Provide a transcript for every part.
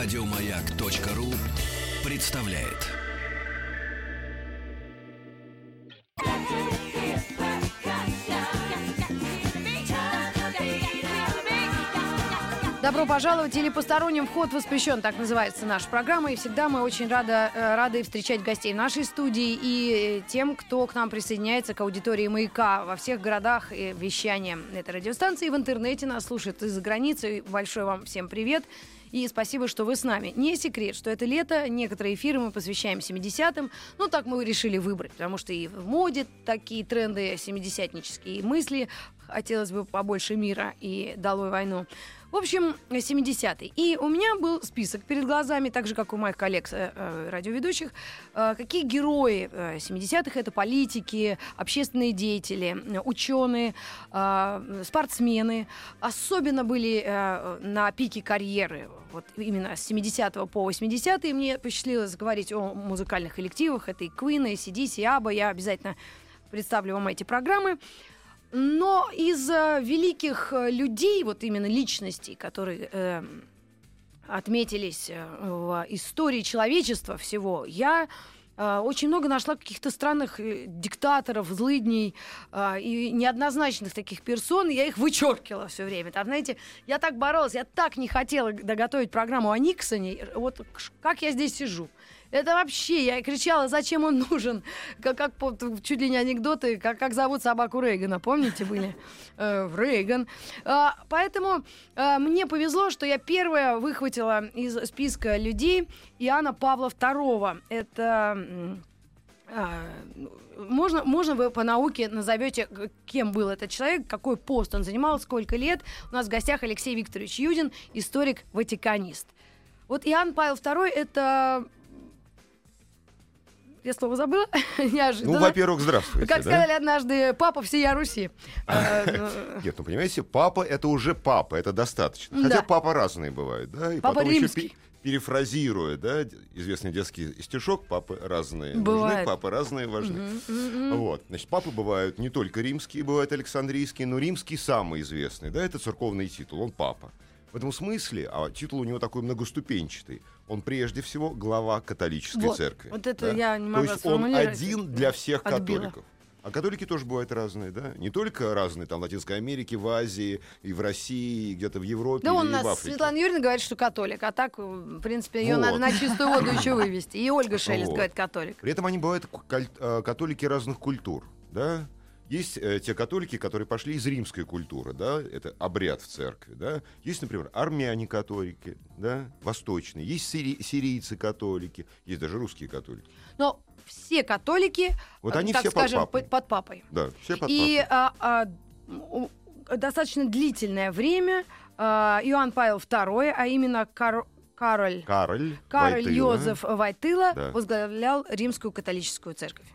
Радиомаяк.ру представляет. Добро пожаловать или посторонним вход воспрещен, так называется наша программа. И всегда мы очень рада, э, рады встречать гостей нашей студии и э, тем, кто к нам присоединяется к аудитории «Маяка» во всех городах и вещания этой радиостанции. В интернете нас слушают из-за границы. Большой вам всем привет. И спасибо, что вы с нами. Не секрет, что это лето, некоторые эфиры мы посвящаем 70-м. Ну, так мы решили выбрать, потому что и в моде такие тренды 70-нические мысли. Хотелось бы побольше мира и долой войну. В общем, 70-й. И у меня был список перед глазами, так же, как у моих коллег э, э, радиоведущих, э, какие герои э, 70-х это политики, общественные деятели, ученые, э, спортсмены, особенно были э, на пике карьеры. Вот именно с 70 по 80 мне посчастливилось говорить о музыкальных коллективах. Это и Queen, и CDC, и ABBA. Я обязательно представлю вам эти программы. Но из э, великих э, людей, вот именно личностей, которые э, отметились в истории человечества всего, я э, очень много нашла каких-то странных диктаторов, злыдней и неоднозначных таких персон. Я их вычеркивала все время. Там, знаете, я так боролась, я так не хотела доготовить программу о Никсоне. Вот как я здесь сижу. Это вообще, я кричала, зачем он нужен, как, как чуть ли не анекдоты, как, как зовут собаку Рейгана, помните, были? Э, Рейган. А, поэтому а, мне повезло, что я первая выхватила из списка людей Иоанна Павла II. Это... А, можно, можно вы по науке назовете, кем был этот человек, какой пост он занимал, сколько лет. У нас в гостях Алексей Викторович Юдин, историк-ватиканист. Вот Иоанн Павел II это я слово забыла, неожиданно. Ну, во-первых, здравствуйте. Как да? сказали однажды, папа всея Руси. А, ну, Нет, ну, понимаете, папа — это уже папа, это достаточно. Хотя папа разные бывают, да? И папа римский. перефразируя, да, известный детский стишок, папы разные Бывает. нужны, папы разные важны. Mm-hmm, mm-hmm. Вот, значит, папы бывают не только римские, бывают Александрийские, но римский самый известный, да, это церковный титул, он папа. В этом смысле, а титул у него такой многоступенчатый, он прежде всего глава католической вот, церкви. Вот это да? я не могу То есть он один для всех Отбила. католиков. А католики тоже бывают разные, да? Не только разные, там, в Латинской Америке, в Азии, и в России, и где-то в Европе, Да, у нас в Африке. Светлана Юрьевна говорит, что католик, а так, в принципе, ее вот. надо на чистую воду еще вывести. И Ольга Шелест вот. говорит католик. При этом они бывают э, католики разных культур, да? Есть э, те католики, которые пошли из римской культуры, да, это обряд в церкви, да. Есть, например, армяне-католики, да, восточные. Есть сири- сирийцы-католики, есть даже русские католики. Но все католики, вот они так все скажем, под папой. под папой. Да, все под И папой. А, а, достаточно длительное время а, Иоанн Павел II, а именно Кар... Кароль, Кароль, Кароль Войтыла. Йозеф Войтыла Да. возглавлял римскую католическую церковь.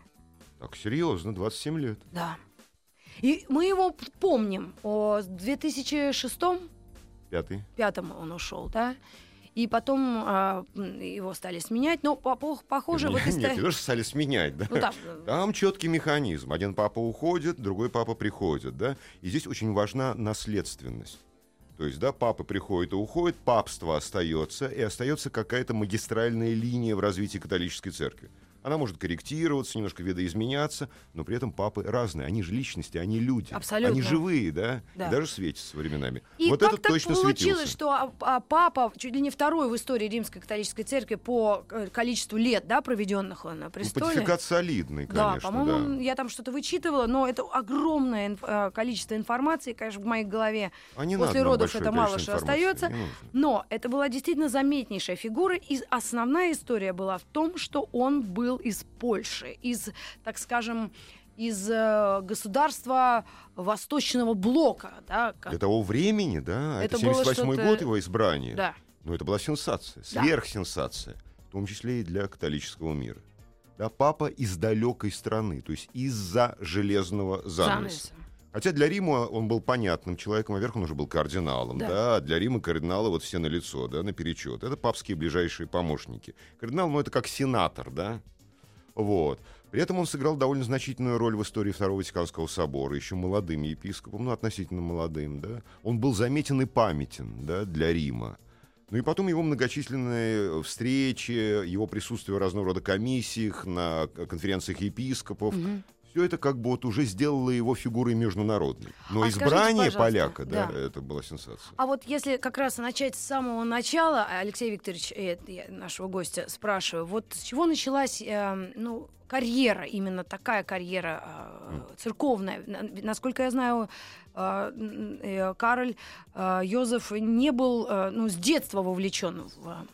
Так, серьезно, 27 лет. Да. И мы его помним. О, с 2006 Пятый. пятом он ушел, да? И потом а, его стали сменять. Но по- по- похоже, вот Нет, из нет, та- не то, что стали сменять, да. Ну, там, Там четкий механизм. Один папа уходит, другой папа приходит, да. И здесь очень важна наследственность. То есть, да, папа приходит и уходит, папство остается, и остается какая-то магистральная линия в развитии католической церкви. Она может корректироваться, немножко видоизменяться, но при этом папы разные. Они же личности, они люди. Абсолютно. Они живые, да? Да. И даже светятся временами. И вот как этот так точно получилось, светился. что а, а, папа чуть ли не второй в истории Римской католической церкви по э, количеству лет, да, проведенных на Ну, престоле. Понтификат солидный, Да, конечно, по-моему, да. я там что-то вычитывала, но это огромное инф- э, количество информации, конечно, в моей голове. А не После надо родов это мало что остается. Но это была действительно заметнейшая фигура, и основная история была в том, что он был из Польши, из, так скажем, из э, государства Восточного блока, да, как- Для того времени, да, Это это, было 78 что-то- год его избрания. да. Но это была сенсация, Да. сверхсенсация, в том числе и для католического мира. Да, папа из далекой страны, то есть из-за железного занавеса. занавеса. Хотя для Рима он был понятным человеком, во-первых, он уже был кардиналом, Да. да. Для Рима кардиналы вот все на лицо, да, наперечет. Это папские ближайшие помощники. Кардинал, ну, это как сенатор, да. Вот. При этом он сыграл довольно значительную роль в истории Второго Ватиканского собора, еще молодым епископом, ну, относительно молодым, да. Он был заметен и памятен, да, для Рима. Ну и потом его многочисленные встречи, его присутствие в разного рода комиссиях, на конференциях епископов. Все это как бы вот уже сделало его фигурой международной. Но А избрание скажите, поляка, да, да. это была сенсация. А вот если как раз начать с самого начала, Алексей Викторович, э, нашего гостя спрашиваю, вот с чего началась, э, ну, карьера, именно такая карьера э, церковная? На- Насколько я знаю, э, н- э, Кароль э, Йозеф не был, э, ну, с детства вовлечен в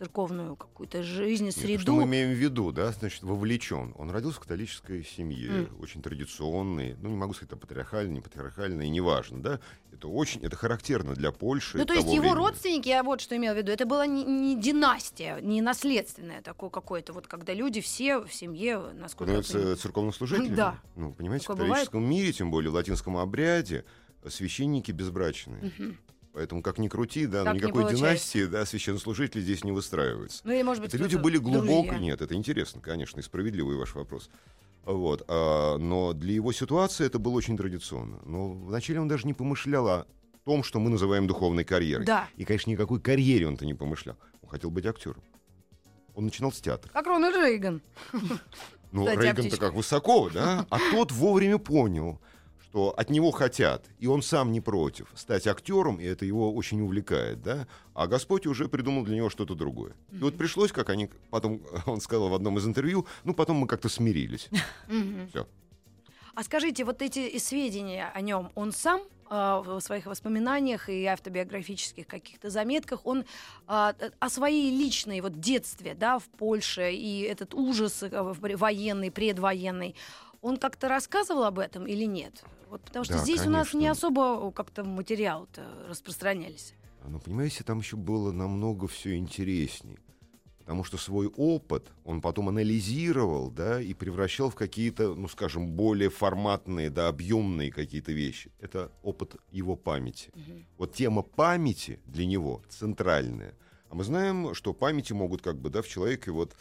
церковную какую-то жизнь, Нет, среду. Что мы имеем в виду, да, значит, вовлечен. Он родился в католической семье, М. очень традиционной, ну, не могу сказать, там, патриархальной, не патриархальной, неважно, да. Это очень, это характерно для Польши Ну, то есть его времени. родственники, я вот что имела в виду, это была не, не династия, не наследственное такое какое-то, вот когда люди все в семье, насколько я понимаю. Становятся церковнослужителями. Да. Ну, понимаете, Такое в католическом мире, тем более в латинском обряде, священники безбрачные. Мгм. Поэтому, как ни крути, да, Так никакой династии, да, священнослужители здесь не выстраиваются. Ну, или, может быть, Это люди были глубоко... Нет, это интересно, конечно, и справедливый ваш вопрос. Вот. а, но для его ситуации это было очень традиционно. Но вначале он даже не помышлял о том, что мы называем духовной карьерой. Да. И, конечно, никакой карьере он-то не помышлял. Он хотел быть актером. Он начинал с театра. Как Рональд Рейган. Ну, Рейган-то как высоко, да? А тот вовремя понял, что от него хотят, и он сам не против, стать актером, и это его очень увлекает, да? А Господь уже придумал для него что-то другое. И вот пришлось, как они потом, он сказал в одном из интервью, ну, потом мы как-то смирились. Мгм. Всё. А скажите, вот эти сведения о нем, он сам э, в своих воспоминаниях и автобиографических каких-то заметках, он а, о своей личной вот детстве, да, в Польше и этот ужас э, военный, предвоенный, он как-то рассказывал об этом или нет? Вот потому что Да, здесь у нас не конечно. особо как-то материалы-то распространялись. Но, понимаете, там еще было намного все интересней. Потому что свой опыт он потом анализировал, да, и превращал в какие-то, ну, скажем, более форматные, да, объемные какие-то вещи. Это опыт его памяти. Вот тема памяти для него центральная. А мы знаем, что памяти могут как бы, да, в человеке вот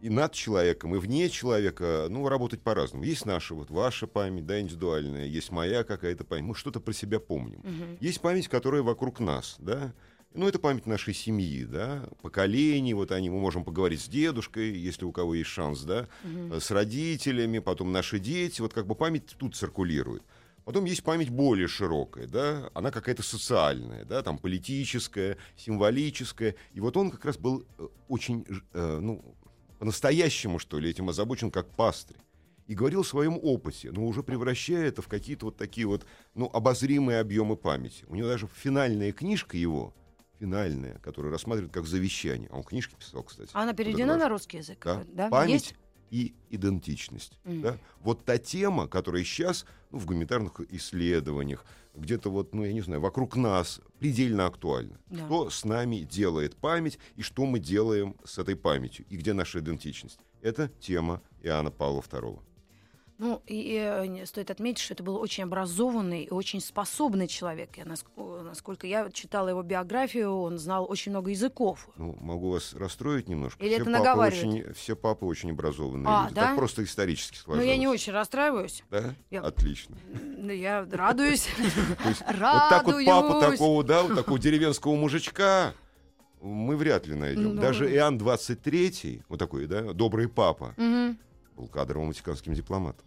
и над человеком, и вне человека, ну, работать по-разному. Есть наша, вот ваша память, да, индивидуальная, есть моя какая-то память. Мы что-то про себя помним. Есть память, которая вокруг нас, да. Ну, это память нашей семьи, да, поколений, вот они, мы можем поговорить с дедушкой, если у кого есть шанс, да, э, с родителями, потом наши дети, вот как бы память тут циркулирует. Потом есть память более широкая, да, она какая-то социальная, да, там политическая, символическая. И вот он как раз был э, очень, э, ну, по-настоящему, что ли, этим озабочен как пастырь. И говорил о своем опыте, но уже превращая это в какие-то вот такие вот, ну, обозримые объемы памяти. У него даже финальная книжка его, финальная, которую рассматривают как завещание. А он книжки писал, кстати. А она переведена на русский язык? Да. Да? Память Есть? И идентичность. Мгм. Да? Вот та тема, которая сейчас ну, в гуманитарных исследованиях, где-то вот, ну, я не знаю, вокруг нас предельно актуальна. Да. Что с нами делает память и что мы делаем с этой памятью, и где наша идентичность. Это тема Иоанна Павла II. Ну, и э, не- стоит отметить, что это был очень образованный и очень способный человек. Я, насколько я читала его биографию, он знал очень много языков. Ну, могу вас расстроить немножко. Или все, это наговаривает? очень, все папы очень образованные А, люди. да? Так просто исторически сложилось. я не очень расстраиваюсь. Да? Я- Отлично. Ну, Я радуюсь. Вот так вот папу такого, да, вот такого деревенского мужичка мы вряд ли найдем. Ну. Даже Иоанн 23, вот такой, да, добрый папа. Был кадровым ватиканским дипломатом.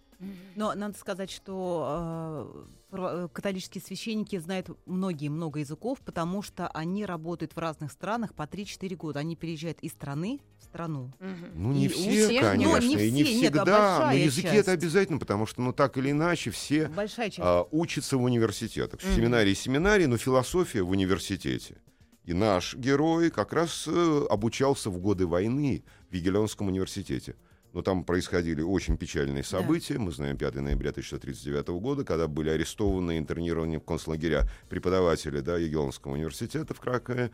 Но надо сказать, что э, э, католические священники знают многие много языков, потому что они работают в разных странах по 3-4 года. Они переезжают из страны в страну. Ну, не И все, всех, конечно, но не и не все, нет, всегда. но языки часть. это обязательно, потому что, ну, так или иначе, все а, учатся в университетах. В Мгм. семинарии семинарии, но философия в университете. И наш герой как раз э, обучался в годы войны в Вигелонском университете. Но там происходили очень печальные события. Мы знаем 5 ноября 1939 года, когда были арестованы и интернированы в концлагеря преподаватели да, Егелонского университета в Кракове.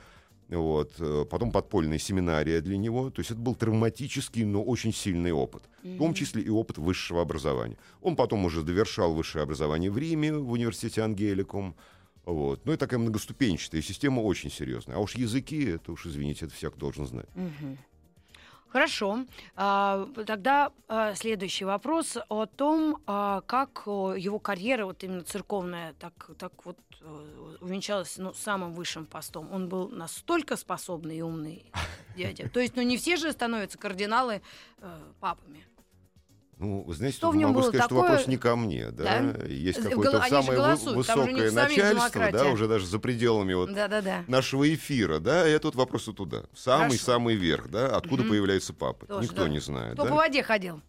Вот. э, Потом подпольная семинария для него. То есть это был травматический, но очень сильный опыт. В том числе и опыт высшего образования. Он потом уже довершал высшее образование в Риме, в университете Ангеликум. Вот. Ну и такая многоступенчатая система очень серьезная. А уж языки, это уж, извините, это всяк должен знать. Мгм. Хорошо. А, Тогда а, следующий вопрос о том, а, как его карьера, вот именно церковная, так, так вот э, увенчалась ну, самым высшим постом. Он был настолько способный и умный дядя. То есть, ну не все же становятся кардиналы э, папами. Ну, вы знаете, Что в нем могу было сказать, что такое- вопрос не ко мне, да? Да? Есть какое-то гол- самое голосуют, высокое начальство, да, уже даже за пределами вот Да-да-да. нашего эфира, да, и этот вопрос и туда. Самый-самый верх, да, откуда Мгм. появляется папа. Тоже, Никто да. не знает, Кто по да? воде ходил?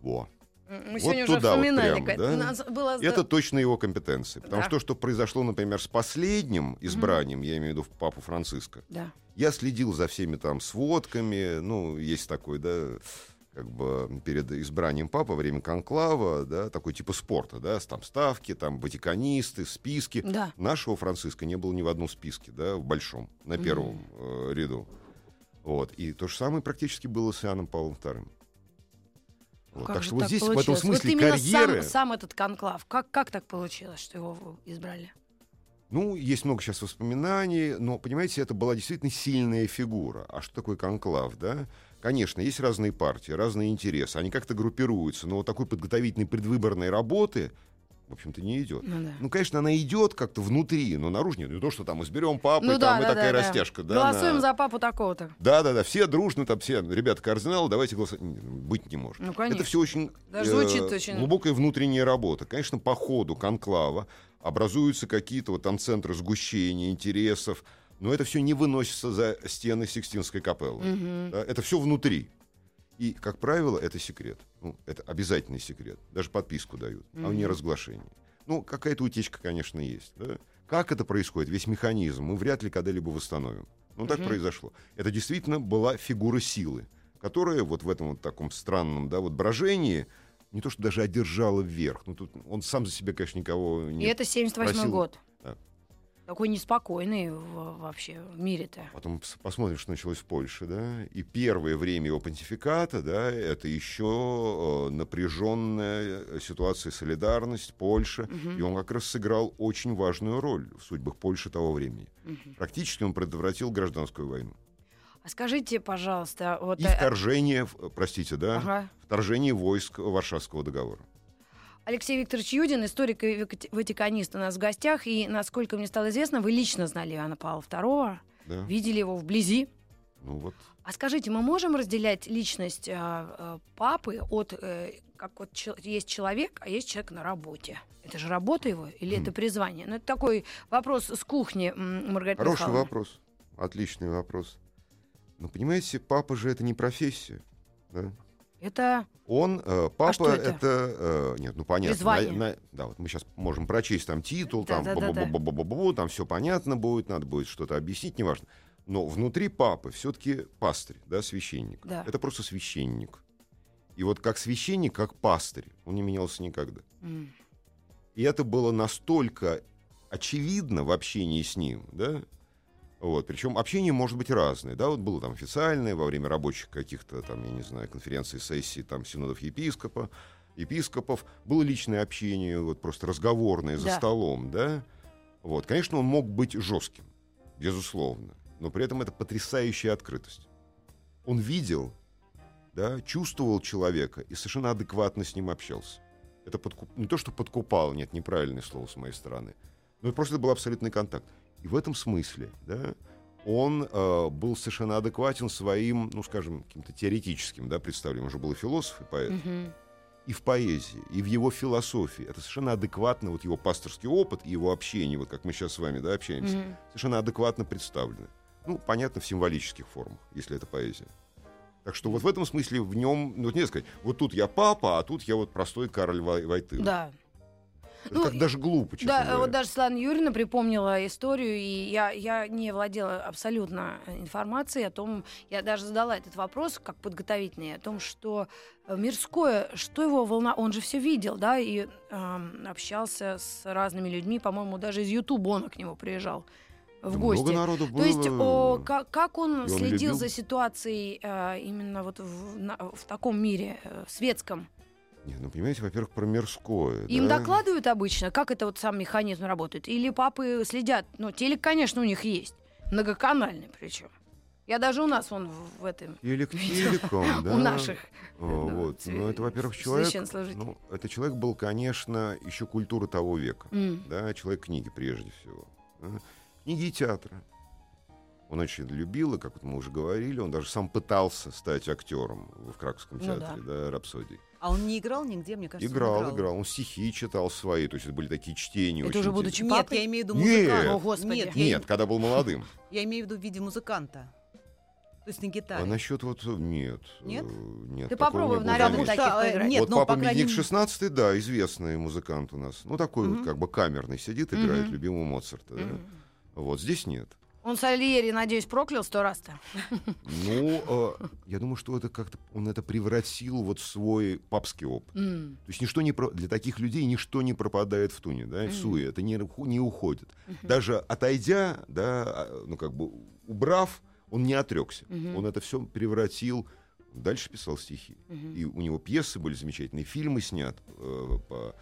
Во. Мы Вот сегодня уже туда вот вспоминали. прямо, как- да? нас было... Это точно его компетенции. Потому Да. что то, что произошло, например, с последним избранием, я имею в виду папу Франциска, Да. я следил за всеми там сводками, ну, есть такой, да, как бы перед избранием папы во время конклава, да, такой типа спорта, да, там ставки, там ватиканисты, списки. Да. Нашего Франциска не было ни в одном списке, да, в большом, на первом э, ряду. Вот. И то же самое практически было с Иоанном Павлом II. Вот. Как Так что вот так здесь в этом получилось? смысле вот именно карьеры... сам, сам этот конклав. Как, как так получилось, что его избрали? Ну, есть много сейчас воспоминаний, но, понимаете, это была действительно сильная фигура. А что такое конклав, да? Конечно, есть разные партии, разные интересы, они как-то группируются, но вот такой подготовительной предвыборной работы, в общем-то, не идет. Ну да. Ну, конечно, она идет как-то внутри, но наружу нет. Не то, что там изберем папу, Ну и да, там и да, такая да, да. растяжка. Да, Голосуем на- за папу такого-то. Да, да, да, все дружно, там все, ребята, кардиналы, давайте голосовать. Ну, Быть не может. Ну, конечно. Это все очень, Даже звучит очень- глубокая внутренняя работа. Конечно, по ходу конклава образуются какие-то вот там центры сгущения интересов, но это все не выносится за стены Сикстинской капеллы. Мгм. Да, это все внутри. И, как правило, это секрет. Ну, это обязательный секрет. Даже подписку дают, а не разглашение. Ну, какая-то утечка, конечно, есть. да. Как это происходит, весь механизм, мы вряд ли когда-либо восстановим. Ну, так произошло. Это действительно была фигура силы, которая вот в этом вот таком странном, да, вот брожении не то что даже одержала вверх. Ну, тут он сам за себя, конечно, никого И не... это 78 просил- год. Да. Такой неспокойный вообще в мире-то. Потом пос- посмотрим, что началось в Польше, да. И первое время его понтификата, да, это еще э, напряженная ситуация, солидарность, Польша. Мгм. И он как раз сыграл очень важную роль в судьбах Польши того времени. Мгм. Практически он предотвратил гражданскую войну. Скажите, пожалуйста, вот... И э, вторжение, в- простите, да, ага. вторжение войск Варшавского договора. Алексей Викторович Юдин, историк и ватиканист у нас в гостях. И, насколько мне стало известно, вы лично знали Иоанна Павла II, Да? видели его вблизи. Ну вот. А скажите, мы можем разделять личность а, а, папы от... э, как вот есть человек, а есть человек на работе. Это же работа его или Хм. это призвание? Ну, это такой вопрос с кухни, Маргарита Хороший Михайловна. вопрос. Отличный вопрос. Но понимаете, папа же это не профессия. Да? Это Он, э, папа, А что это? э, нет, ну понятно. На- на- да, вот мы сейчас можем прочесть там титул, Да, там, да, да, да. там все понятно будет, надо будет что-то объяснить, неважно. Но внутри папы все-таки пастырь, да, священник. Да. Это просто священник. И вот как священник, как пастырь, он не менялся никогда. м, И это было настолько очевидно в общении с ним, да, вот, причем общение может быть разное, да, вот было там официальное, во время рабочих каких-то там, я не знаю, конференций, сессий, там, синодов епископа, епископов, было личное общение, вот просто разговорное за Да. столом, да, вот, конечно, он мог быть жестким, безусловно, но при этом это потрясающая открытость. Он видел, да, чувствовал человека и совершенно адекватно с ним общался. Это подкуп- не то, что подкупал, нет, неправильное слово с моей стороны, но просто это был абсолютный контакт. И в этом смысле, да, он э, был совершенно адекватен своим, ну, скажем, каким-то теоретическим, да, представлением. Он же был и философ, и поэт. мгм. И в поэзии, и в его философии. Это совершенно адекватно, вот его пасторский опыт и его общение, вот как мы сейчас с вами, да, общаемся, Мгм. совершенно адекватно представлены. Ну, понятно, в символических формах, если это поэзия. Так что вот в этом смысле в нем, ну, вот не сказать, вот тут я папа, а тут я вот простой Кароль Вай- Войтыл. Да. Ну, как даже глупо, честно Да, говоря. вот даже Светлана Юрьевна припомнила историю, и я, я не владела абсолютно информацией о том, я даже задала этот вопрос как подготовительный, о том, что э, мирское, что его волна, он же все видел, да, и эм, общался с разными людьми, по-моему, даже из Ютуба он к нему приезжал в Да гости. Много народу было. То есть, о, как, как он он следил любил. за ситуацией э, именно вот в, на- в таком мире э, светском? Не, ну, понимаете, во-первых, про мирское. Им да? докладывают обычно, как это вот сам механизм работает? Или папы следят? Ну, телек, конечно, у них есть. Многоканальный причем. Я даже у нас вон в, в этом Телек телеком, да. у наших. О, Вот. Ну, это, во-первых, человек... Ну, это человек был, конечно, еще культура того века. Да, человек книги прежде всего. Книги и театра. Он очень любил, и, как вот мы уже говорили, он даже сам пытался стать актером в Краковском Ну театре, да, «Рапсодии». А он не играл нигде, мне кажется, он Играл, играл. Он стихи читал свои, то есть это были такие чтения. Это уже будучи Нет, папой? я имею в виду Нет. музыканта. О, Господи. Нет, я, Нет, когда был молодым. я имею в виду в виде музыканта. То есть на гитаре. А насчет вот э, нет. Нет? э, нет Ты такого попробуй в нарядах таких э, поиграть. нет, вот ну, папа по крайней мере- 16 да, известный музыкант у нас. Ну, такой вот Мгм. как бы камерный сидит, играет Мгм. любимого Моцарта. да. Мгм. Вот здесь нет. Он Сальери, надеюсь, проклял сто раз-то. Ну, э, я думаю, что это как-то он это превратил вот в свой папский опыт. М. То есть ничто не про- для таких людей ничто не пропадает в туне, да, и в суе, это не, не уходит. Мгм. Даже отойдя, да, а, ну как бы убрав, он не отрекся. Мгм. Он это все превратил. Дальше писал стихи. Мгм. И у него пьесы были замечательные, фильмы снят э, по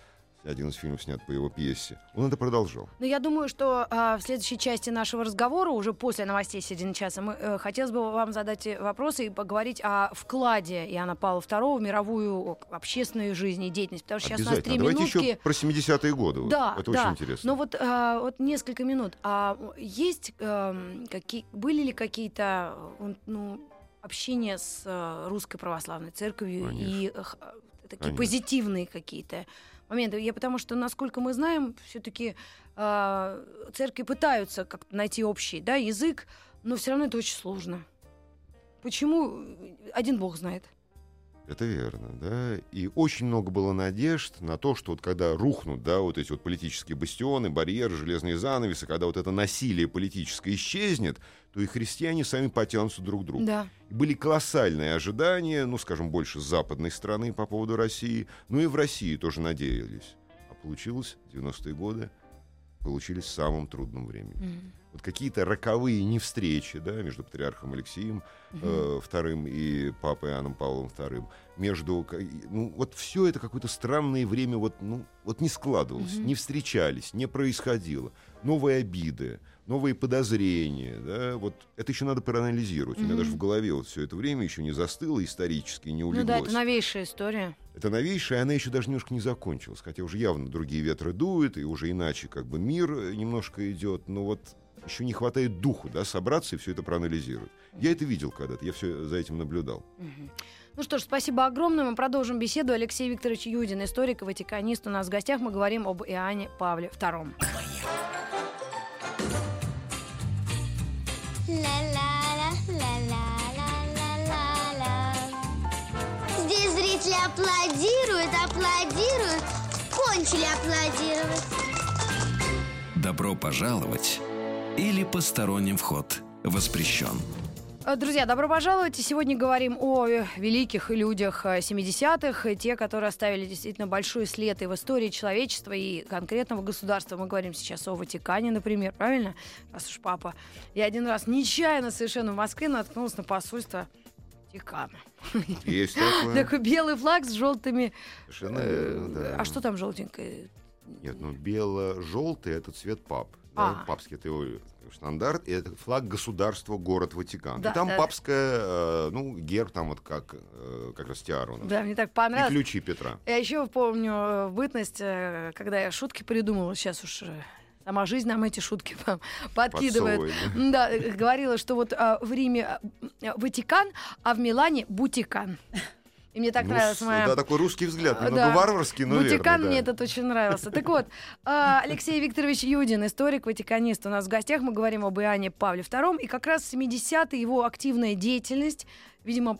один из фильмов снят по его пьесе. Он это продолжал. Ну, я думаю, что а, в следующей части нашего разговора, уже после новостей середины часа, мы, э, хотелось бы вам задать э, вопросы и поговорить о вкладе Иоанна Павла II в мировую общественную жизнь и деятельность. Потому что сейчас у нас три Давайте минутки. еще про 70-е годы. Да, это да. очень интересно. Но вот, а, вот несколько минут. А есть эм, какие, были ли какие-то э, ну, общения с э, русской православной церковью и х- э, такие Конечно. позитивные какие-то моменты? Я потому что, насколько мы знаем, все-таки церкви пытаются как-то найти общий да, язык, но все равно это очень сложно. Почему? Один Бог знает. Это верно, да. И очень много было надежд на то, что вот когда рухнут, да, вот эти вот политические бастионы, барьеры, железные занавесы, когда вот это насилие политическое исчезнет, то и христиане сами потянутся друг к другу. Да. И были колоссальные ожидания, ну, скажем, больше с западной страны по поводу России, ну и в России тоже надеялись. А получилось, 90-е годы получились самым трудным временем. Мгм. Вот какие-то роковые невстречи, да, между патриархом Алексеем э, и папой Иоанном Павлом вторым, между, и, ну, вот все это какое-то странное время вот, ну, вот не складывалось, не встречались, не происходило. Новые обиды, новые подозрения, да, вот это еще надо проанализировать. У меня даже в голове вот все это время еще не застыло исторически, не Ну улеглось. да, это новейшая история. Это новейшая, она еще даже немножко не закончилась, хотя уже явно другие ветры дуют, и уже иначе как бы мир э, немножко идет, но вот еще не хватает духу, да, собраться и все это проанализировать. Я это видел когда-то, я все за этим наблюдал. Ну что ж, спасибо огромное. Мы продолжим беседу. Алексей Викторович Юдин, историк и ватиканист. У нас в гостях мы говорим об Иоанне Павле II. Здесь зрители аплодируют, аплодируют, кончили аплодировать. Добро пожаловать или посторонним вход воспрещен. Э, Друзья, добро пожаловать. И Сегодня говорим о э, великих людях э, 70-х, э, те, которые оставили действительно большой след и в истории человечества, и конкретного государства. Мы говорим сейчас о Ватикане, например, правильно? Раз уж папа. Я один раз нечаянно совершенно в Москве наткнулась на посольство Ватикана. Есть такое. Такой белый флаг с желтыми... Совершенно верно, да. А что там желтенькое? Нет, ну бело-желтый это цвет пап. Да, папский это его стандарт, и это флаг государства город Ватикан. Да, и там да. папская, э, ну, герб там вот как, э, как раз тиара у нас. Да, мне так И понравилось. ключи Петра. Я еще помню э, бытность, э, когда я шутки придумывала, сейчас уж э, сама жизнь нам эти шутки по- подкидывает. Да, говорила, что вот а, в Риме Ватикан, а в Милане Бутикан. И мне так Ну, нравилась моя... Да, такой русский взгляд, немного да. варварский, но Бутикан верный, мне да. этот очень нравился. Так вот, а, Алексей Викторович Юдин, историк, ватиканист, у нас в гостях. Мы говорим об Иоанне Павле II. И как раз в 70-е его активная деятельность, видимо,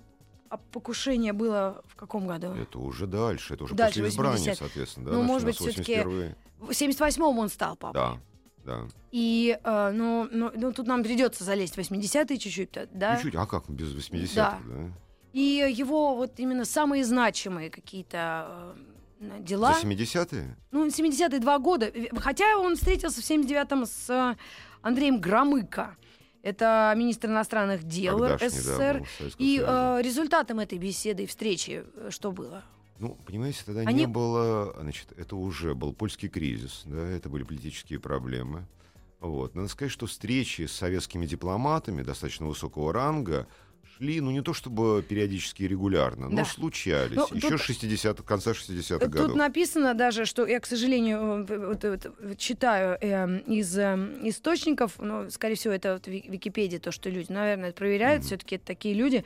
а покушение было в каком году? Это уже дальше, это уже Дальше, после избрания, 80. соответственно. Да, Ну, может быть, всё-таки 81-й. В 78-м он стал папой. Да, да. И, э, ну, ну, ну, тут нам придется залезть в 80-е чуть-чуть, да? Чуть-чуть, а как без 80-х, Да. да? И его вот именно самые значимые какие-то э, дела. За 70-е? Ну, 70-е два года. Хотя он встретился в 79-м с э, Андреем Громыко. Это министр иностранных дел Тогдашний, да, СССР. Советском и э, результатом этой беседы и встречи э, что было? Ну, понимаете, тогда Они- не было, значит, это уже был польский кризис, да, это были политические проблемы. Вот. Надо сказать, что встречи с советскими дипломатами достаточно высокого ранга шли, ну, не то чтобы периодически и регулярно, но Да. случались. Ну, Еще тут- 60 конца 60-х Тут годов. написано даже, что я, к сожалению, э, вот, вот, вот читаю э, из э, источников, ну, скорее всего, это вот Ви- Википедия, то, что люди, наверное, проверяют, все-таки это такие люди,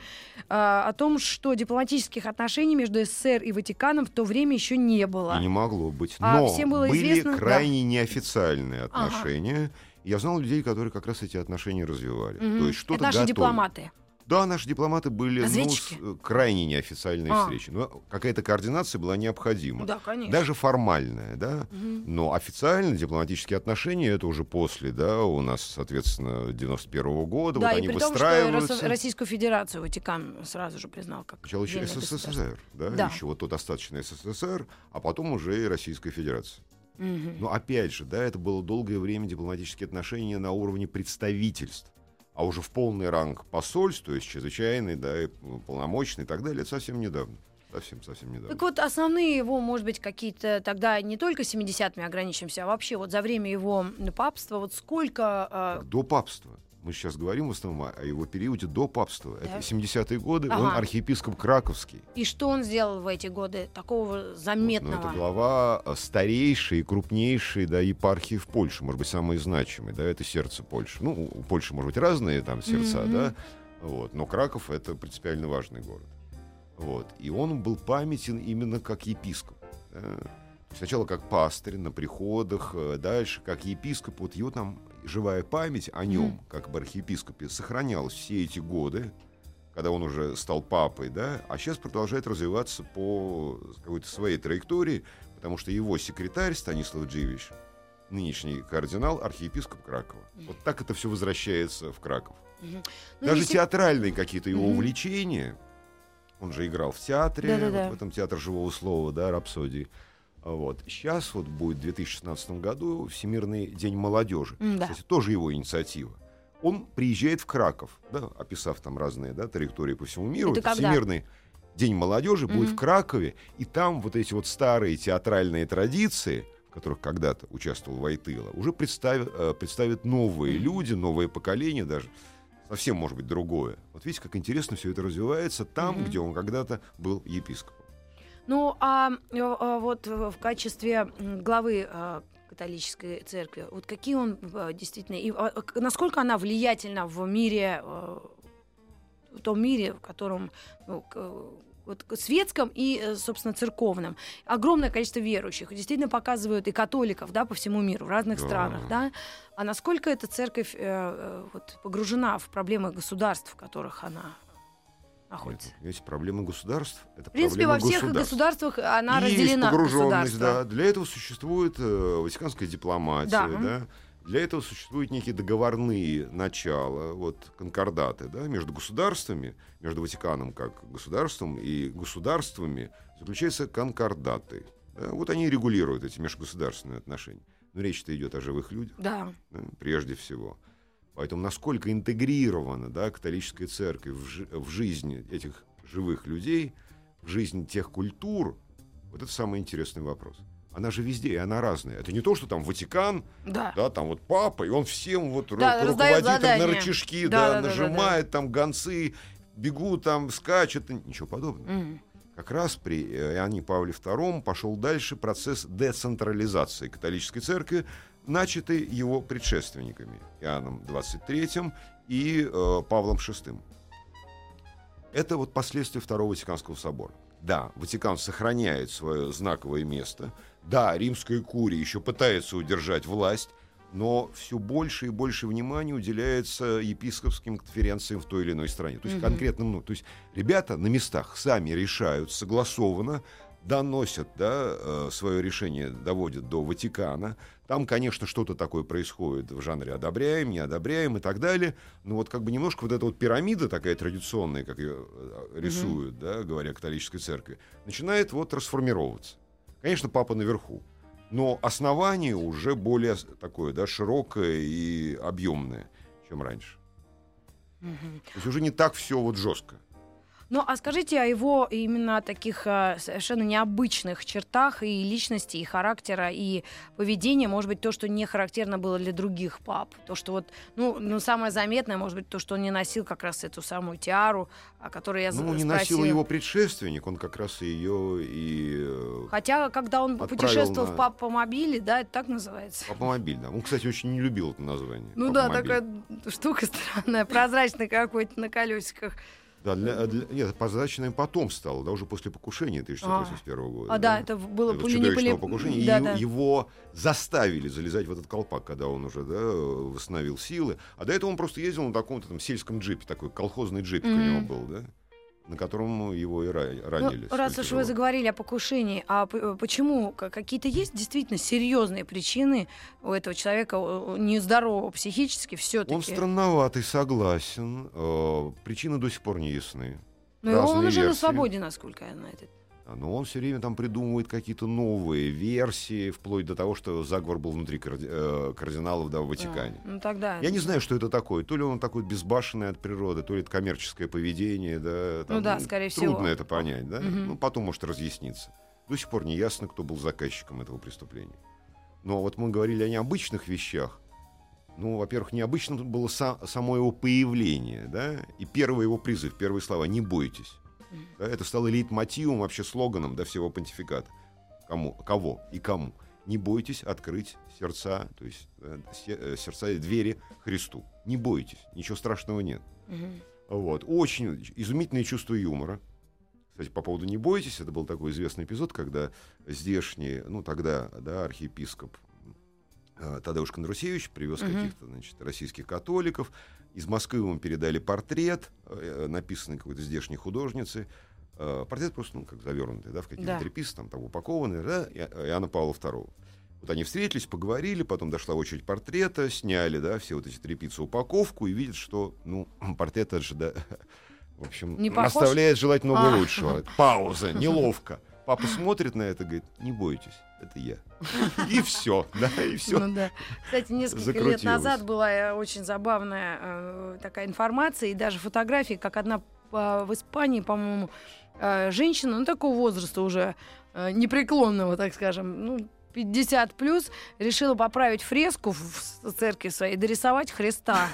а, о том, что дипломатических отношений между СССР и Ватиканом в то время еще не было. И не могло быть. А Но всем было были известно- крайне неофициальные Ага. отношения. Я знал людей, которые как раз эти отношения развивали. Мгм. То есть что-то это наши готовили. дипломаты. Да, наши дипломаты были ну, Разведчики? с- э, крайне неофициальные А. встречи. Но какая-то координация была необходима. Да, конечно. Даже формальная, да. Мгм. Но официально дипломатические отношения это уже после, да, у нас, соответственно, 91 года. Да, вот и они при том, что выстраиваются. Рос- Российскую Федерацию Ватикан сразу же признал как Сначала еще. СССР, да, Да. еще вот тот остаточный СССР, а потом уже и Российская Федерация. Мгм. Но опять же, да, это было долгое время дипломатические отношения на уровне представительств. А уже в полный ранг посольств, то есть чрезвычайный, да, и полномочный и так далее, это совсем недавно. Совсем, совсем недавно. Так вот, основные его, может быть, какие-то тогда не только 70-ми ограничимся, а вообще вот за время его папства, вот сколько... э, До папства. Мы сейчас говорим в основном о его периоде до папства. Да. Это 70-е годы, он Ага. архиепископ Краковский. и что он сделал в эти годы такого Ну, заметного? это глава э, старейшей и крупнейшей да, епархии в Польше, может быть, самой значимой, да, это сердце Польши. Ну, у Польши, может быть, разные там сердца, Мгм. да, вот, но Краков — это принципиально важный город. Вот, и он был памятен именно как епископ. да. Сначала как пастырь на приходах, э, дальше как епископ. Вот его там живая память о нем, как об архиепископе, сохранялась все эти годы, когда он уже стал папой, да, а сейчас продолжает развиваться по какой-то своей траектории, потому что его секретарь Станислав Дживич, нынешний кардинал, архиепископ Кракова. Вот так это все возвращается в Краков. Ну, Даже если- театральные какие-то его Мгм. увлечения, он же играл в театре, вот в этом театр живого слова, да, рапсодии. Вот. Сейчас вот будет в 2016 году Всемирный день молодежи. М-да. Кстати, тоже его инициатива. Он приезжает в Краков, да, описав там разные да, траектории по всему миру. Это когда? Всемирный день молодежи будет Мгм. в Кракове, и там вот эти вот старые театральные традиции, в которых когда-то участвовал Войтыла, уже представят, э, представят новые люди, новое поколение даже, совсем, может быть, другое. Вот видите, как интересно все это развивается там, Мгм. где он когда-то был епископом. Ну, а, э, э, вот в качестве главы э, католической церкви, вот какие он действительно, и к- насколько она влиятельна в мире, в том мире, в котором ну, вот, светском и, собственно, церковном. Огромное количество верующих. Действительно показывают и католиков, да, по всему миру, в разных Да. странах, да. А насколько эта церковь э, вот, погружена в проблемы государств, в которых она находится? Нет, Ведь проблемы государств — это В принципе, во всех государств. государствах она Есть разделена погруженность, да. Для этого существует э, ватиканская дипломатия, Да. да. Для этого существуют некие договорные начала, вот конкордаты, да, между государствами, между Ватиканом как государством и государствами заключаются конкордаты. да. Вот они и регулируют эти межгосударственные отношения. Но речь-то идет о живых людях Да. да, прежде всего. Поэтому насколько интегрирована да, католическая церковь в, жи- в жизни этих живых людей, в жизнь тех культур, вот это самый интересный вопрос. Она же везде, и она разная. Это не то, что там Ватикан, Да. да, там вот папа, и он всем вот ру- Да, раздает руководит на рычажки, Да, да, да, да, да, нажимает, там гонцы бегут, там скачут, ничего подобного. Мгм. Как раз при э, Иоанне Павле II пошел дальше процесс децентрализации католической церкви, начатый его предшественниками Иоанном XXIII и э, Павлом VI. Это вот последствия Второго Ватиканского собора. Да, Ватикан сохраняет свое знаковое место. Да, римская курия еще пытается удержать власть, но все больше и больше внимания уделяется епископским конференциям в той или иной стране. То есть Мгм. конкретно, ну, то есть ребята на местах сами решают согласованно, доносят, да, свое решение, доводят до Ватикана. Там, конечно, что-то такое происходит в жанре одобряем, не одобряем и так далее. Но вот как бы немножко вот эта вот пирамида такая традиционная, как ее э, рисуют, да, говоря католической церкви, начинает вот расформироваться. Конечно, папа наверху. Но основание уже более такое, да, широкое и объемное, чем раньше. Мгм. То есть уже не так все вот жестко. Ну, а скажите о его именно таких э, совершенно необычных чертах и личности, и характера, и поведения. Может быть, то, что не характерно было для других пап. То, что вот, ну, ну самое заметное, может быть, то, что он не носил как раз эту самую тиару, о которой я Ну, з- не спросила. носил его предшественник, он как раз ее и э, Хотя, когда он путешествовал на- в папомобиле, да, это так называется. Папомобиль, да. Он, кстати, очень не любил это название. Ну да, такая штука странная, прозрачная какой-то на колесиках. Да, для, для- нет, позрачным потом стало, да, уже после покушения 1981 года. А, да, это было не чудовищного пули. покушения. Да, и да. его заставили залезать в этот колпак, когда он уже да, восстановил силы. А до этого он просто ездил на таком-то там сельском джипе, такой колхозный джипик у него был, да, на котором его и ра- Ну, ранили. раз уж вы заговорили о покушении, а э, почему какие-то есть действительно серьезные причины у этого человека нездорового психически все-таки? Он странноватый, согласен. Э, причины до сих пор не ясны. Но он разные уже на версии. свободе, насколько я знаю. это. А, Но он все время там придумывает какие-то новые версии, вплоть до того, что заговор был внутри карди- э, кардиналов да, в Ватикане. А, ну тогда. Я не знаю, что это такое. То ли он такой безбашенный от природы, то ли это коммерческое поведение. Да, Ну да, скорее всего. Трудно это понять, да? Мгм. Ну, потом может разъясниться. До сих пор не ясно, кто был заказчиком этого преступления. Но вот мы говорили о необычных вещах. Ну, во-первых, необычным было са- само его появление, да, и первый его призыв, первые слова «не бойтесь». Да, это стало лейтмотивом, вообще слоганом до всего понтификата. Кому, кого и кому. Не бойтесь открыть сердца, то есть э, э, сердца и двери Христу. Не бойтесь, ничего страшного нет. Мгм. Вот. Очень изумительное чувство юмора. Кстати, по поводу «не бойтесь», это был такой известный эпизод, когда здешний, ну тогда, да, архиепископ э, Тадеуш Кондрусевич привез Мгм. каких-то, значит, российских католиков. Из Москвы ему передали портрет, э, написанный какой-то здешней художницей. Э, портрет просто, ну, как завернутый, да, в какие-то Да. треписы, там, там упакованный, да, Иоанна Павла II. Вот они встретились, поговорили, потом дошла очередь портрета, сняли, да, все вот эти трепицы, упаковку, и видят, что, ну, портрет это же, да, в общем, Не похож? оставляет желать много А. лучшего. Пауза, неловко. Папа смотрит на это, говорит, не бойтесь, это я. И все, да, и все. Ну да. Кстати, несколько лет назад была э, очень забавная э, такая информация и даже фотографии, как одна э, в Испании, по-моему, э, женщина, ну такого возраста уже э, непреклонного, так скажем, ну 50 плюс, решила поправить фреску в церкви своей, дорисовать Христа.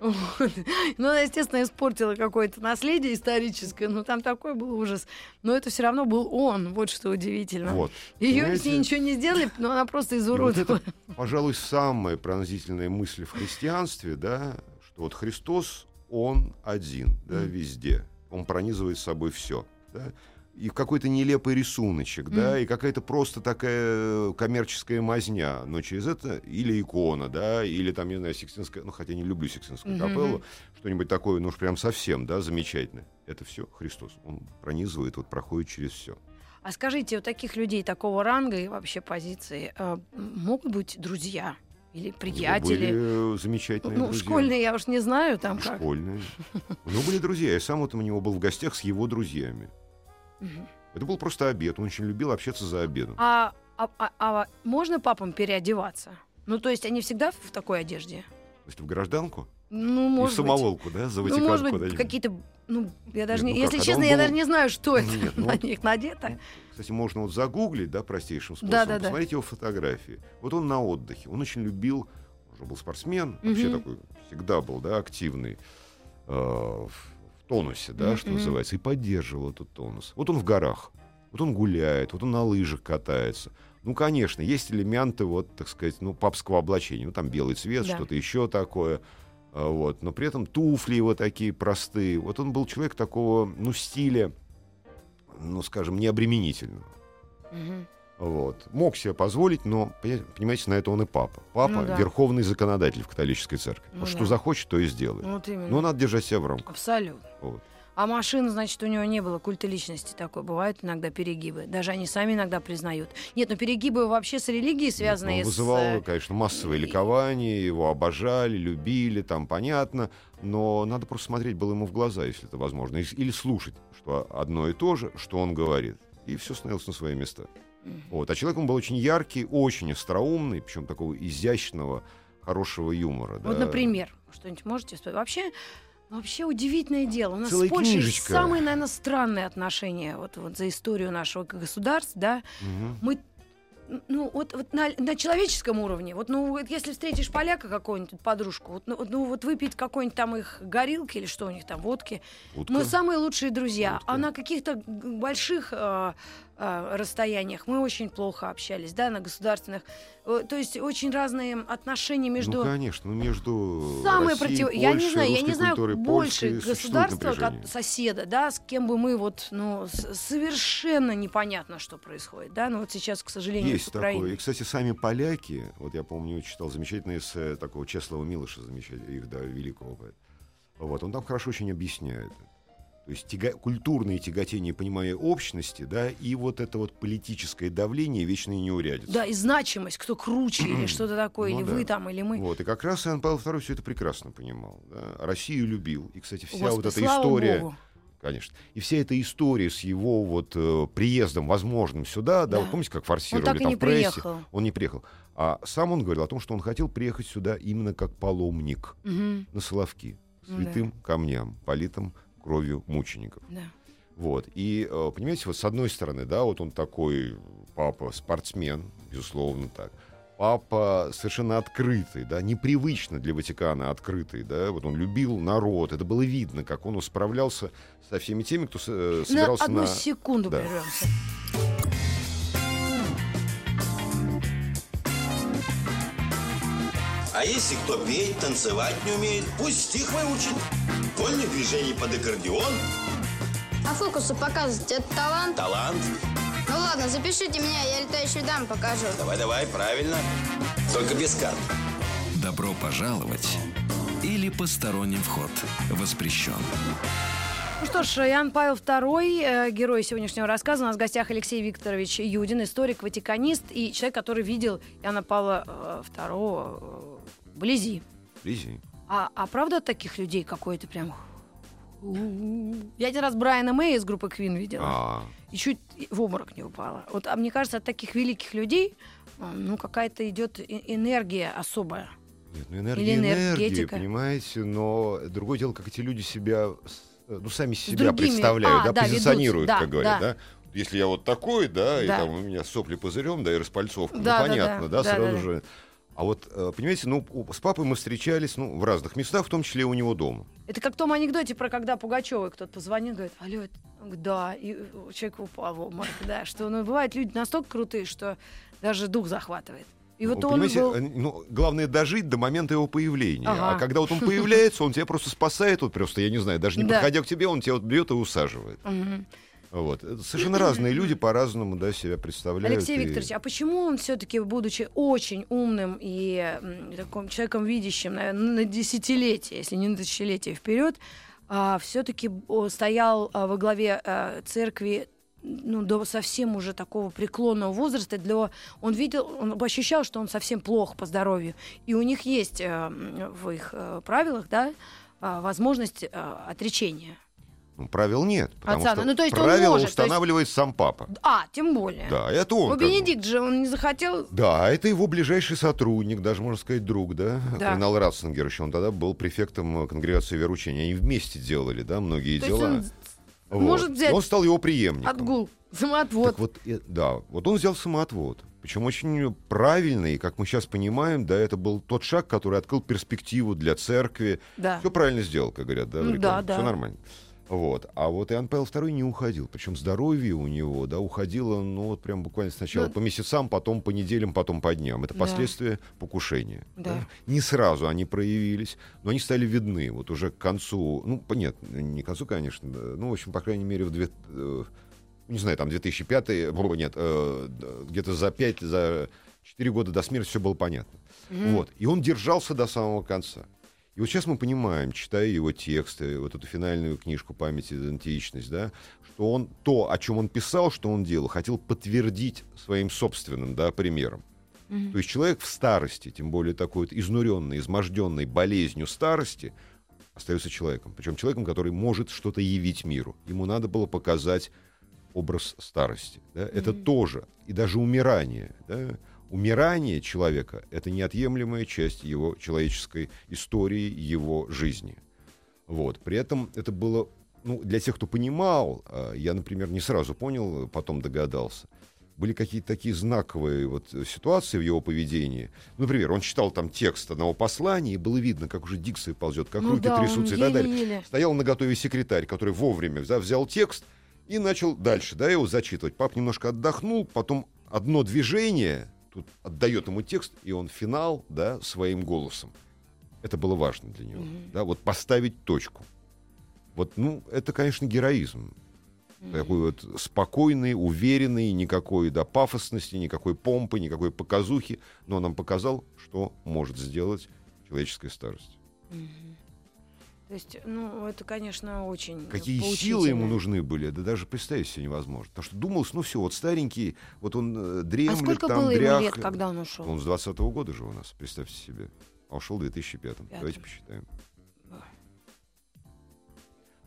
Вот. Ну, она, естественно, испортила какое-то наследие историческое, но там такой был ужас. Но это все равно был он, вот что удивительно. Вот. Ее с Понимаете? ней ничего не сделали, но она просто И вот изуродовала. это, пожалуй, самая пронзительная мысль в христианстве, да, что вот Христос, Он один, да, везде. Он пронизывает собой все, да. И какой-то нелепый рисуночек, да, Мгм. и какая-то просто такая коммерческая мазня, но через это или икона, да, или там, не знаю, Сикстинская, ну, хотя не люблю Сикстинскую Мгм. капеллу, что-нибудь такое, ну, уж прям совсем, да, замечательно. Это все Христос. Он пронизывает, вот проходит через все. А скажите, у таких людей такого ранга и вообще позиции э, могут быть друзья или приятели? Были э, замечательные Ну, друзья. школьные я уж не знаю, там как. Школьные. У него были друзья. Я сам вот у него был в гостях с его друзьями. Мгм. Это был просто обед. Он очень любил общаться за обедом. А, а- а- а можно папам переодеваться? Ну, то есть они всегда в такой одежде? То есть в гражданку Ну, и в может быть. самоволку, да, за Ну, Ватикан может быть, какие-то... Ну, я даже Нет, не... ну Если когда честно, я был- даже не знаю, что это Нет, ну на них надето. Кстати, можно вот загуглить, да, простейшим способом, Да-да-да. посмотреть его фотографии. Вот он на отдыхе. Он очень любил, он же был спортсмен, вообще Мгм. такой, всегда был, да, активный, э, тонусе, да, Мгм, что называется, и поддерживал этот тонус. Вот он в горах, вот он гуляет, вот он на лыжах катается. Ну, конечно, есть элементы, вот, так сказать, ну, папского облачения. Ну, там белый цвет, Да. что-то еще такое. А, Вот. Но при этом туфли его такие простые. Вот он был человек такого, ну, стиля, ну, скажем, необременительного. Мгм. Вот. Мог себе позволить, но, понимаете, на это он и папа. Папа Ну да. верховный законодатель в католической церкви. Ну Вот что да. захочет, то и сделает. Вот именно. Но надо держать себя в рамках. Абсолютно. Вот. А машина, значит, у него не было культа личности такой. Бывают иногда перегибы. Даже они сами иногда признают. Нет, но перегибы вообще с религией связаны. Нет, ну, с, вызывал, э, конечно, массовое ликование, его обожали, любили, там понятно, но надо просто смотреть было ему в глаза, если это возможно, или слушать, что одно и то же, что он говорит, и все становилось на свои места. Вот. А человек он был очень яркий, очень остроумный, причем такого изящного, хорошего юмора. Вот, да. например, что-нибудь можете вспомнить? Вообще, Вообще удивительное дело. У нас Целая с Польшей книжечка. самые, наверное, странные отношения вот, вот за историю нашего государства, да. Мгм. Мы ну, вот, вот на, на человеческом уровне, вот, ну, вот если встретишь поляка какого-нибудь, подружку, вот, ну, вот, ну, вот выпить какой-нибудь там их горилки или что у них там, водки, Утка. мы самые лучшие друзья. А Утка. на каких-то больших э, э, расстояниях мы очень плохо общались, да, на государственных. Э, То есть очень разные отношения между... Ну, конечно, ну, между Самые Россией, против... Я не знаю, я не знаю культурой больше государства, как соседа, да, с кем бы мы вот, ну, совершенно непонятно, что происходит, да, ну вот сейчас, к сожалению, Есть такое. И, кстати, сами поляки, вот я помню, читал замечательное эссе такого Чеслава Милыша, замечательного, их, да, великого поэта. Вот, он там хорошо очень объясняет. То есть тяга- культурные тяготения понимания общности, да, и вот это вот политическое давление вечное неурядица. Да, и значимость, кто круче или что-то такое, Ну или да. вы там, или мы. Вот, и как раз Иоанн Павел II все это прекрасно понимал. да. Россию любил. И, кстати, вся Господи, вот эта история... Богу. Конечно. И вся эта история с его вот э, приездом возможным сюда, да, Да. вот помните, как форсировали так и там не в прессе? приехал. Он не приехал. А сам он говорил о том, что он хотел приехать сюда именно как паломник Мгм, на Соловки, Ну святым камням, политым кровью мучеников. да. Вот. И, э, понимаете, вот с одной стороны, да, вот он такой папа, спортсмен, безусловно так. Папа совершенно открытый, да, непривычно для Ватикана открытый, да, вот он любил народ, это было видно, как он справлялся со всеми теми, кто э, На собирался одну на... секунду Да. прервемся. А если кто петь, танцевать не умеет, пусть стих выучит. Вольных движений под аккордеон, А фокусы показывать это талант? талант. Ну ладно, запишите меня, я летающую дам покажу. Давай-давай, правильно. Только без карт. Добро пожаловать или посторонним вход воспрещен. Ну что ж, Иоанн Павел II, э, герой сегодняшнего рассказа. У нас в гостях Алексей Викторович Юдин, историк, ватиканист и человек, который видел Иоанна Павла э, II э, вблизи. Лизи. А, а правда от таких людей какой-то прям... Я один раз Брайана Мэя из группы Queen видела. А, И чуть в обморок не упала. Вот, а мне кажется, от таких великих людей э, ну, какая-то идет э- энергия особая. нет, ну энергия, Или энергия, энергетика. понимаете, но другое дело, как эти люди себя, э, ну, сами себя другими- представляют, а, да, да, ведут, позиционируют, да, как говорят, да. да. Если я вот такой, да, и Да. там у меня сопли пузырем, да, и распальцовка, Да, ну, да, понятно, да, да, да, сразу да. же. А вот, э, понимаете, ну, с папой мы встречались, ну, в разных местах, в том числе и у него дома. Это как в том анекдоте про когда Пугачевой кто-то позвонил, говорит, алло, это- да, и э, человек упал в обморок, да, что ну, бывают люди настолько крутые, что даже дух захватывает. И вот Ну, он был... э, ну, главное дожить до момента его появления. Ага. А когда вот он появляется, он тебя просто спасает, вот просто, я не знаю, даже не Да. подходя к тебе, он тебя вот бьет и усаживает. Мгм. Вот. Это совершенно разные люди по-разному да, себя представляют. Алексей и- Викторович, а почему он все-таки, будучи очень умным и таким человеком видящим, наверное, на десятилетия, если не на тысячелетия вперед, все-таки стоял а, во главе а, церкви ну, до совсем уже такого преклонного возраста, для... он видел, он ощущал, что он совсем плох по здоровью. И у них есть э, в их э, правилах, да, а, возможность э, отречения. Ну, правил нет. Потому Отца, что ну, то есть правила может, то есть- устанавливает сам папа. А, тем более. Да, это он. Ну. Бенедикт же, он не захотел Да, это его ближайший сотрудник, даже можно сказать друг, да, Да. кардинал Ратцингер еще, он тогда был префектом э, конгрегации вероучения. Они вместе делали, да, многие То есть дела. он Вот. может взять И он стал его преемником. отгул, самоотвод. Так вот, э, да, вот он взял самоотвод. Причем очень правильный, и, как мы сейчас понимаем, да, это был тот шаг, который открыл перспективу для церкви. Да. Все правильно сделал, как говорят, да, да, да. Все нормально. Вот. А вот Иоанн Павел II не уходил. Причем здоровье у него, да, уходило, ну, вот прям буквально сначала Ну, по месяцам, потом по неделям, потом по дням. Это Да. последствия покушения. Да. Не сразу они проявились, но они стали видны. Вот уже к концу, ну, нет, не к концу, конечно, да, ну, в общем, по крайней мере, в две, э, не знаю, там 2005, бу- нет, э, где-то за 5, за 4 года до смерти все было понятно. Вот. И он держался до самого конца. И вот сейчас мы понимаем, читая его тексты, вот эту финальную книжку «Память и идентичность», да, что он то, о чем он писал, что он делал, хотел подтвердить своим собственным да, примером. То есть человек в старости, тем более такой вот изнуренный, изможденный болезнью старости, остается человеком. Причем человеком, который может что-то явить миру. Ему надо было показать образ старости. да. Это тоже, и даже умирание. да. Умирание человека — это неотъемлемая часть его человеческой истории, его жизни. Вот. При этом это было, ну, для тех, кто понимал, а, я, например, не сразу понял, потом догадался. Были какие-то такие знаковые вот ситуации в его поведении. Например, он читал там текст одного послания, и было видно, как уже дикция ползет, как Ну руки да, трясутся и так далее. Стоял на готове секретарь, который вовремя взял, взял текст и начал дальше, да, его зачитывать. Пап немножко отдохнул, потом одно движение, тут отдает ему текст, и он финал, да, своим голосом. Это было важно для него, да, вот поставить точку. Вот, ну, это, конечно, героизм. Такой вот спокойный, уверенный, никакой да, пафосности, никакой помпы, никакой показухи, но он нам показал, что может сделать человеческая старость. То есть, ну, это, конечно, очень Какие силы ему нужны были, да даже представить себе невозможно. Потому что думалось, ну все, вот старенький, вот он э, А дремлет, сколько там было ему дрях. лет, когда он ушел? Он с 20-го года же у нас, представьте себе. А ушел в 2005 Пятом. Давайте посчитаем.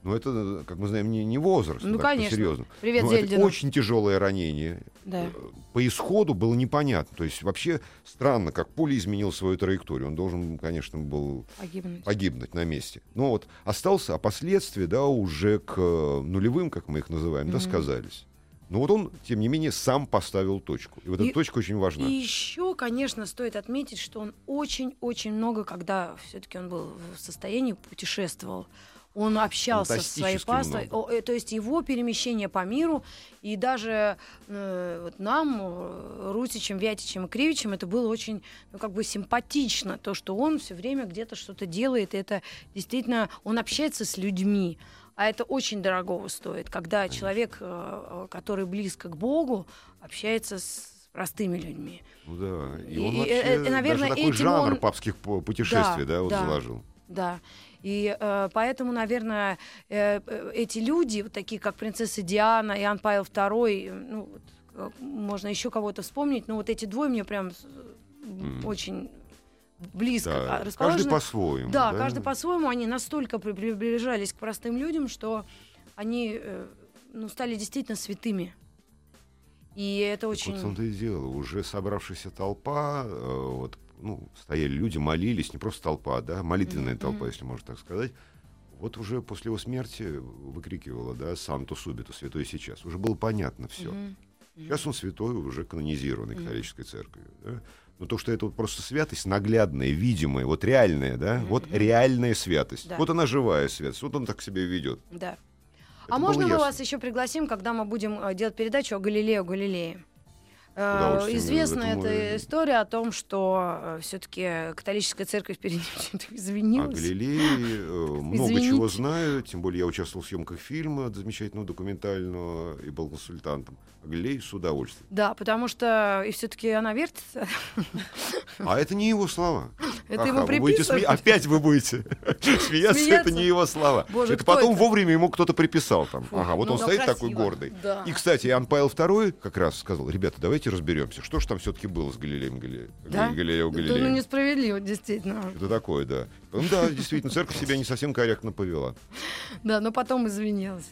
Ну, это, э, как мы знаем, не, не возраст. Ну, так, конечно. Серьезно. Привет, Но это Зельдину. очень тяжелое ранение. Да. Э, По исходу было непонятно. То есть вообще странно, как пуля изменил свою траекторию. Он должен, конечно, был Погибнуть. погибнуть на месте. Но вот остался, а последствия, да, уже к э, нулевым, как мы их называем, да, сказались. Но вот он, тем не менее, сам поставил точку. И вот И- эта точка очень важна. И еще, конечно, стоит отметить, что он очень-очень много, когда все-таки он был в состоянии, путешествовал. Он общался со своей пастой, много. Э, то есть его перемещение по миру, и даже э, вот нам, э, Русичем, Вятичем и Кривичем, это было очень, ну, как бы симпатично, то, что он все время где-то что-то делает, и это действительно, он общается с людьми, а это очень дорогого стоит, когда человек, э, э, который близко к Богу, общается с простыми людьми. Ну да. И, И- он и, вообще э, наверное, даже такой жанр он- папских путешествий, да, Да, вот да. заложил. Да. И э, поэтому, наверное, э, э, эти люди, вот такие как принцесса Диана, Иоанн Павел II, ну, э, можно еще кого-то вспомнить, но вот эти двое мне прям Мгм. очень близко Да, а, Каждый расположены. по-своему. да, каждый по-своему, они настолько при- приближались к простым людям, что они э, ну, стали действительно святыми. И это Так очень... Вот в том-то и дело. Уже собравшаяся толпа, вот, ну, стояли люди, молились, не просто толпа, да, молитвенная Мгм, толпа, если можно так сказать. Вот уже после его смерти выкрикивала, да, «Санто субито», «Святой сейчас». Уже было понятно все. Мгм. Сейчас он святой, уже канонизированный Мгм. католической церковью. Да? Но то, что это вот просто святость наглядная, видимая, вот реальная, да, вот реальная святость. Да. Вот она живая святость, вот он так себя ведет. Да. Это а можно мы ясно. вас еще пригласим, когда мы будем э, делать передачу о Галилео Галилее? Э, Известна эта мой- история о том, что все-таки католическая церковь перед ним что-то О извинилась. Галилее э, много Извините. чего знаю, тем более я участвовал в съемках фильма замечательного документального и был консультантом. О Галилее с удовольствием. Да, потому что и все-таки она вертится. А это не его слова. Это ему будете приписывают? Опять вы будете смеяться, это не его слова. Это потом вовремя ему кто-то приписал там. Ага, вот ну, он стоит такой гордый. И, кстати, Иоанн Павел II как раз сказал, ребята, давайте разберемся, что же там все-таки было с Галилеем Галилеем. Да? Галилео Это ну, Галилеем. несправедливо, действительно. Это такое, да. Ну да, действительно, церковь себя не совсем корректно повела. Да, но потом извинилась.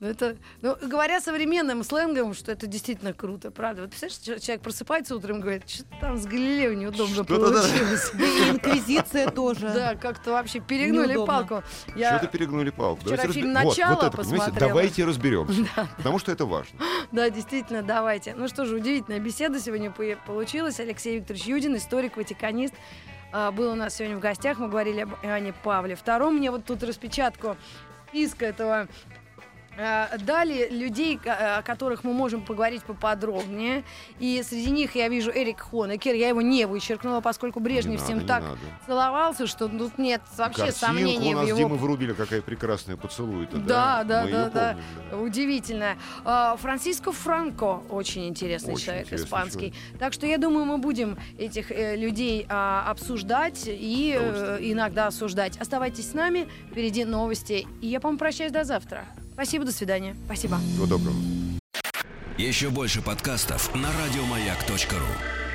Ну, это, ну, говоря современным сленгом, что это действительно круто, правда. Вот представляешь, человек просыпается утром и говорит, что там с Галилео неудобно Что-то да. получилось. Да и инквизиция тоже. Да, как-то вообще перегнули Неудобно. палку. Я- Что-то перегнули палку. вчера Давайте фильм разбе- вот, «Начало» вот это, понимаете, посмотрела. давайте разберемся. Потому что это важно. Да, действительно, давайте. Ну что же, удивительная беседа сегодня по- получилась. Алексей Викторович Юдин, историк, ватиканист, а, был у нас сегодня в гостях. Мы говорили об Иоанне Павле Втором. Мне вот тут распечатку списка этого а, дали людей, ка- о которых мы можем поговорить поподробнее. И среди них я вижу Эрик Хонекер. Я его не вычеркнула, поскольку Брежнев с ним не так надо. целовался, что тут нет вообще Картинку сомнений у в нас его Дима Врубеля какая прекрасная поцелует. Да, да, Мы да, её да. помним, да. Удивительно. А, Франциско Франко очень интересный Очень человек, интересный испанский. Так что я думаю, мы будем этих э, людей а, обсуждать и э, иногда осуждать. Оставайтесь с нами, впереди новости. И я, по-моему, прощаюсь до завтра. Спасибо, до свидания. Спасибо. Всего доброго. Еще больше подкастов на радиомаяк.ру.